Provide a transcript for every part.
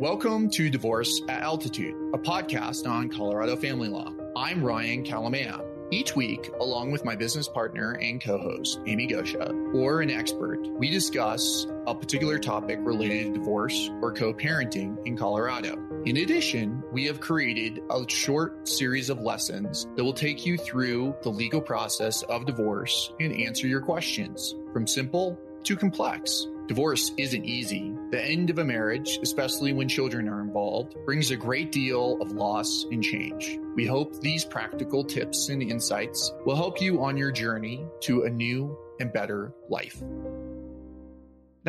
Welcome to Divorce at Altitude, a podcast on Colorado family law. I'm Ryan Kalamaya. Each week, along with my business partner and co host, Amy Goscha, or an expert, we discuss a particular topic related to divorce or co parenting in Colorado. In addition, we have created a short series of lessons that will take you through the legal process of divorce and answer your questions from simple to complex. Divorce isn't easy. The end of a marriage, especially when children are involved, brings a great deal of loss and change. We hope these practical tips and insights will help you on your journey to a new and better life.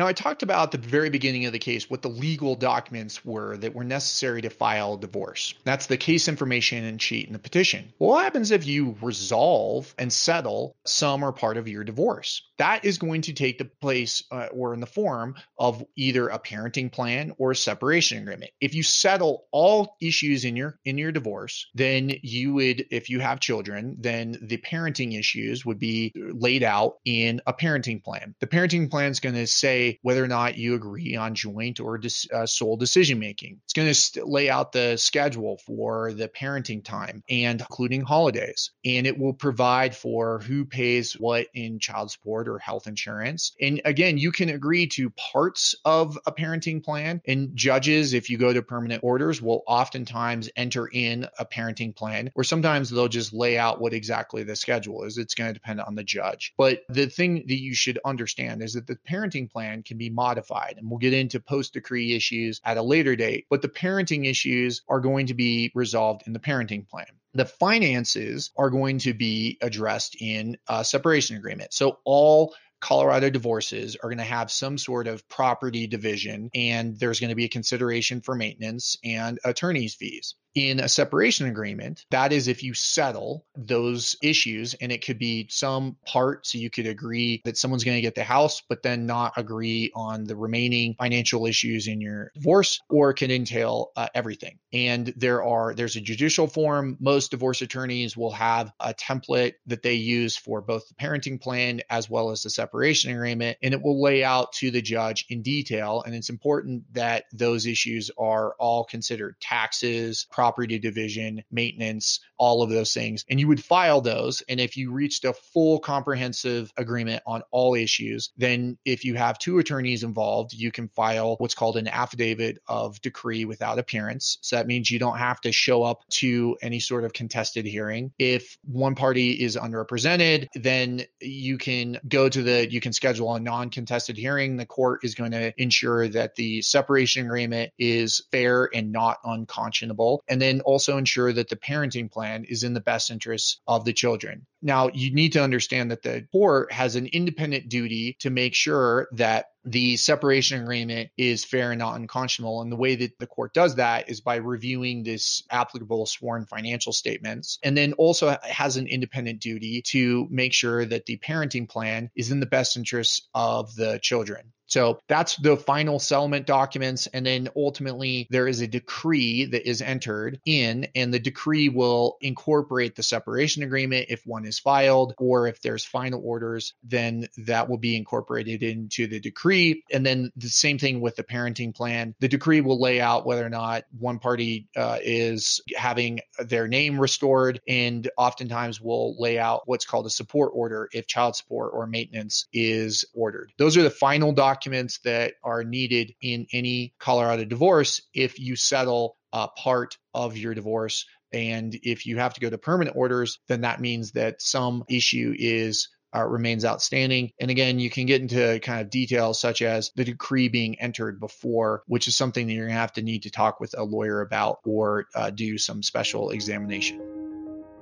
Now, I talked about at the very beginning of the case what the legal documents were that were necessary to file a divorce. That's the case information and sheet in the petition. What happens if you resolve and settle some or part of your divorce? That is going to take the place uh, or in the form of either a parenting plan or a separation agreement. If you settle all issues in your in your divorce, then you would, if you have children, then the parenting issues would be laid out in a parenting plan. The parenting plan is going to say whether or not you agree on joint or dis, uh, sole decision making. It's going to st- lay out the schedule for the parenting time and including holidays. And it will provide for who pays what in child support or health insurance. And again, you can agree to parts of a parenting plan. And judges, if you go to permanent orders, will oftentimes enter in a parenting plan, or sometimes they'll just lay out what exactly the schedule is. It's going to depend on the judge. But the thing that you should understand is that the parenting plan can be modified. And we'll get into post decree issues at a later date, but the parenting issues are going to be resolved in the parenting plan. The finances are going to be addressed in a separation agreement. So all Colorado divorces are going to have some sort of property division, and there's going to be a consideration for maintenance and attorney's fees in a separation agreement, that is if you settle those issues and it could be some part. So you could agree that someone's going to get the house, but then not agree on the remaining financial issues in your divorce, or it can entail uh, everything. And there are, there's a judicial form. Most divorce attorneys will have a template that they use for both the parenting plan as well as the separation agreement. And it will lay out to the judge in detail. And it's important that those issues are all considered taxes, property division, maintenance, all of those things. And you would file those. And if you reached a full comprehensive agreement on all issues, then if you have two attorneys involved, you can file what's called an affidavit of decree without appearance. So that means you don't have to show up to any sort of contested hearing. If one party is underrepresented, then you can go to the, you can schedule a non contested hearing. The court is going to ensure that the separation agreement is fair and not unconscionable and then also ensure that the parenting plan is in the best interests of the children. Now, you need to understand that the court has an independent duty to make sure that the separation agreement is fair and not unconscionable. And the way that the court does that is by reviewing this applicable sworn financial statements and then also has an independent duty to make sure that the parenting plan is in the best interests of the children. So that's the final settlement documents. And then ultimately, there is a decree that is entered in, and the decree will incorporate the separation agreement if one is filed, or if there's final orders, then that will be incorporated into the decree. And then the same thing with the parenting plan. The decree will lay out whether or not one party uh, is having their name restored, and oftentimes will lay out what's called a support order if child support or maintenance is ordered. Those are the final documents documents that are needed in any Colorado divorce if you settle a part of your divorce. And if you have to go to permanent orders, then that means that some issue is uh, remains outstanding. And again, you can get into kind of details such as the decree being entered before, which is something that you're going to have to need to talk with a lawyer about or uh, do some special examination.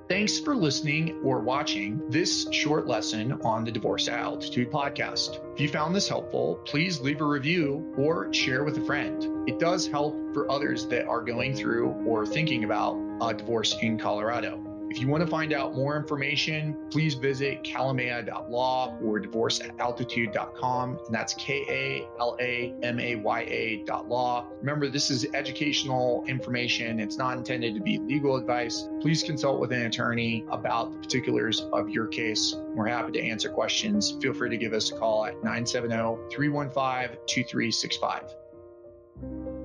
Thanks for listening or watching this short lesson on the Divorce Altitude podcast. If you found this helpful, please leave a review or share with a friend. It does help for others that are going through or thinking about a divorce in Colorado. If you want to find out more information, please visit kalamaya.law or divorceataltitude.com. And that's K A L A M A Y A dot law. Remember, this is educational information. It's not intended to be legal advice. Please consult with an attorney about the particulars of your case. We're happy to answer questions. Feel free to give us a call at 970 315 2365.